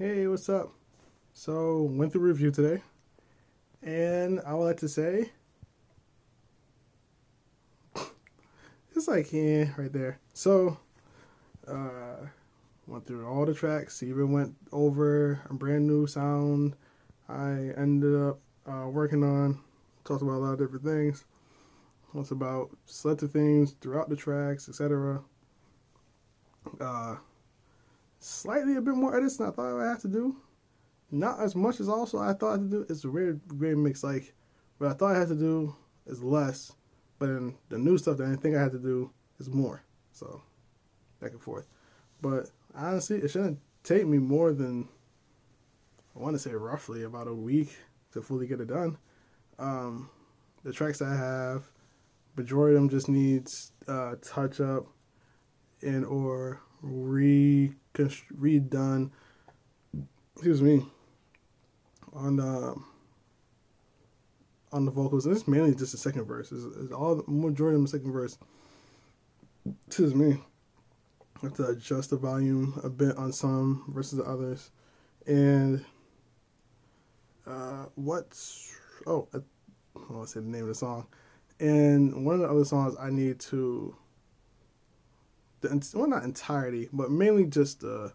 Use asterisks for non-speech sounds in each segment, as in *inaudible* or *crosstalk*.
Hey, what's up? So, went through review today, and I would like to say *laughs* it's like yeah, right there. So, uh, went through all the tracks. Even went over a brand new sound. I ended up uh, working on. Talked about a lot of different things. Talked about selected things throughout the tracks, etc. Uh, slightly a bit more edits than I thought I have to do. Not as much as also I thought I had to do. It's a weird, weird mix. Like what I thought I had to do is less, but then the new stuff that I didn't think I had to do is more. So back and forth. But honestly, it shouldn't take me more than I want to say roughly about a week to fully get it done. Um, the tracks I have, majority of them just needs uh, touch up and or redone. Excuse me. On the um, on the vocals, and it's mainly just the second verse. It's, it's all the majority of the second verse. Excuse me. I have to adjust the volume a bit on some versus the others, and uh, what's oh, I, I want to say the name of the song, and one of the other songs I need to the well not entirety, but mainly just uh,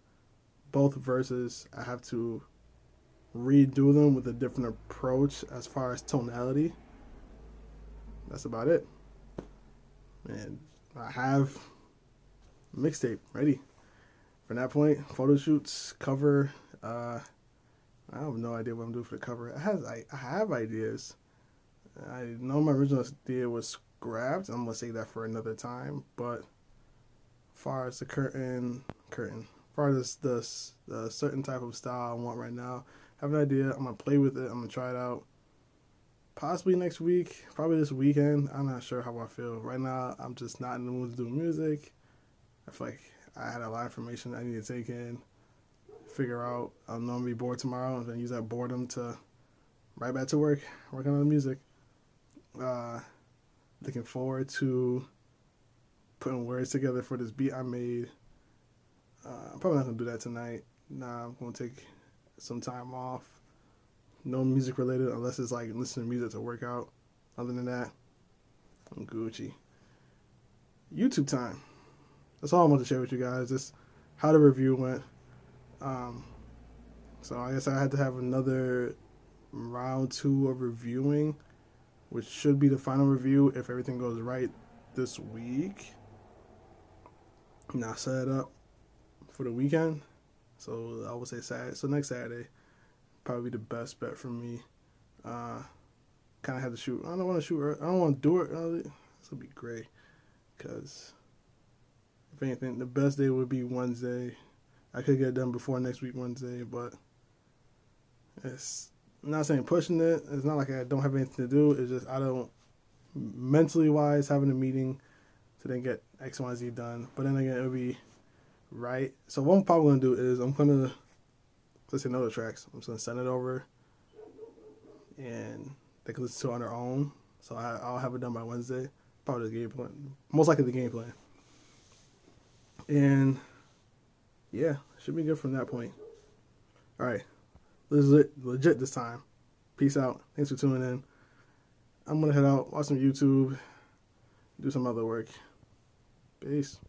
both verses. I have to redo them with a different approach as far as tonality. That's about it. And I have mixtape ready. From that point, photo shoots, cover. Uh, I have no idea what I'm doing for the cover. I have I, I have ideas. I know my original idea was scrapped. I'm gonna say that for another time, but far as the curtain, curtain, far as the, the certain type of style I want right now, have an idea. I'm gonna play with it. I'm gonna try it out. Possibly next week, probably this weekend. I'm not sure how I feel right now. I'm just not in the mood to do music. I feel like I had a lot of information I need to take in, figure out. I'm gonna be bored tomorrow, and then use that boredom to right back to work, working on the music. Uh, looking forward to putting words together for this beat I made. Uh, I'm probably not gonna do that tonight. Nah, I'm gonna take some time off. No music related unless it's like listening to music to work out. Other than that, I'm Gucci. YouTube time. That's all I want to share with you guys. Just how the review went. Um, so I guess I had to have another round two of reviewing, which should be the final review if everything goes right this week not set up for the weekend. So I would say Saturday. So next Saturday, probably the best bet for me. Uh, kind of had to shoot. I don't want to shoot. I don't want to do it. This will be great. Cause if anything, the best day would be Wednesday. I could get it done before next week Wednesday, but it's I'm not saying pushing it. It's not like I don't have anything to do. It's just I don't mentally wise having a meeting to then get X, Y, Z done. But then again, it'll be right. So what I'm probably gonna do is I'm gonna let's say another tracks. I'm just gonna send it over, and they can listen to it on their own. So I, I'll have it done by Wednesday. Probably the game plan. Most likely the game plan. And yeah, should be good from that point. All right, legit, legit this time. Peace out. Thanks for tuning in. I'm gonna head out, watch some YouTube, do some other work. Peace.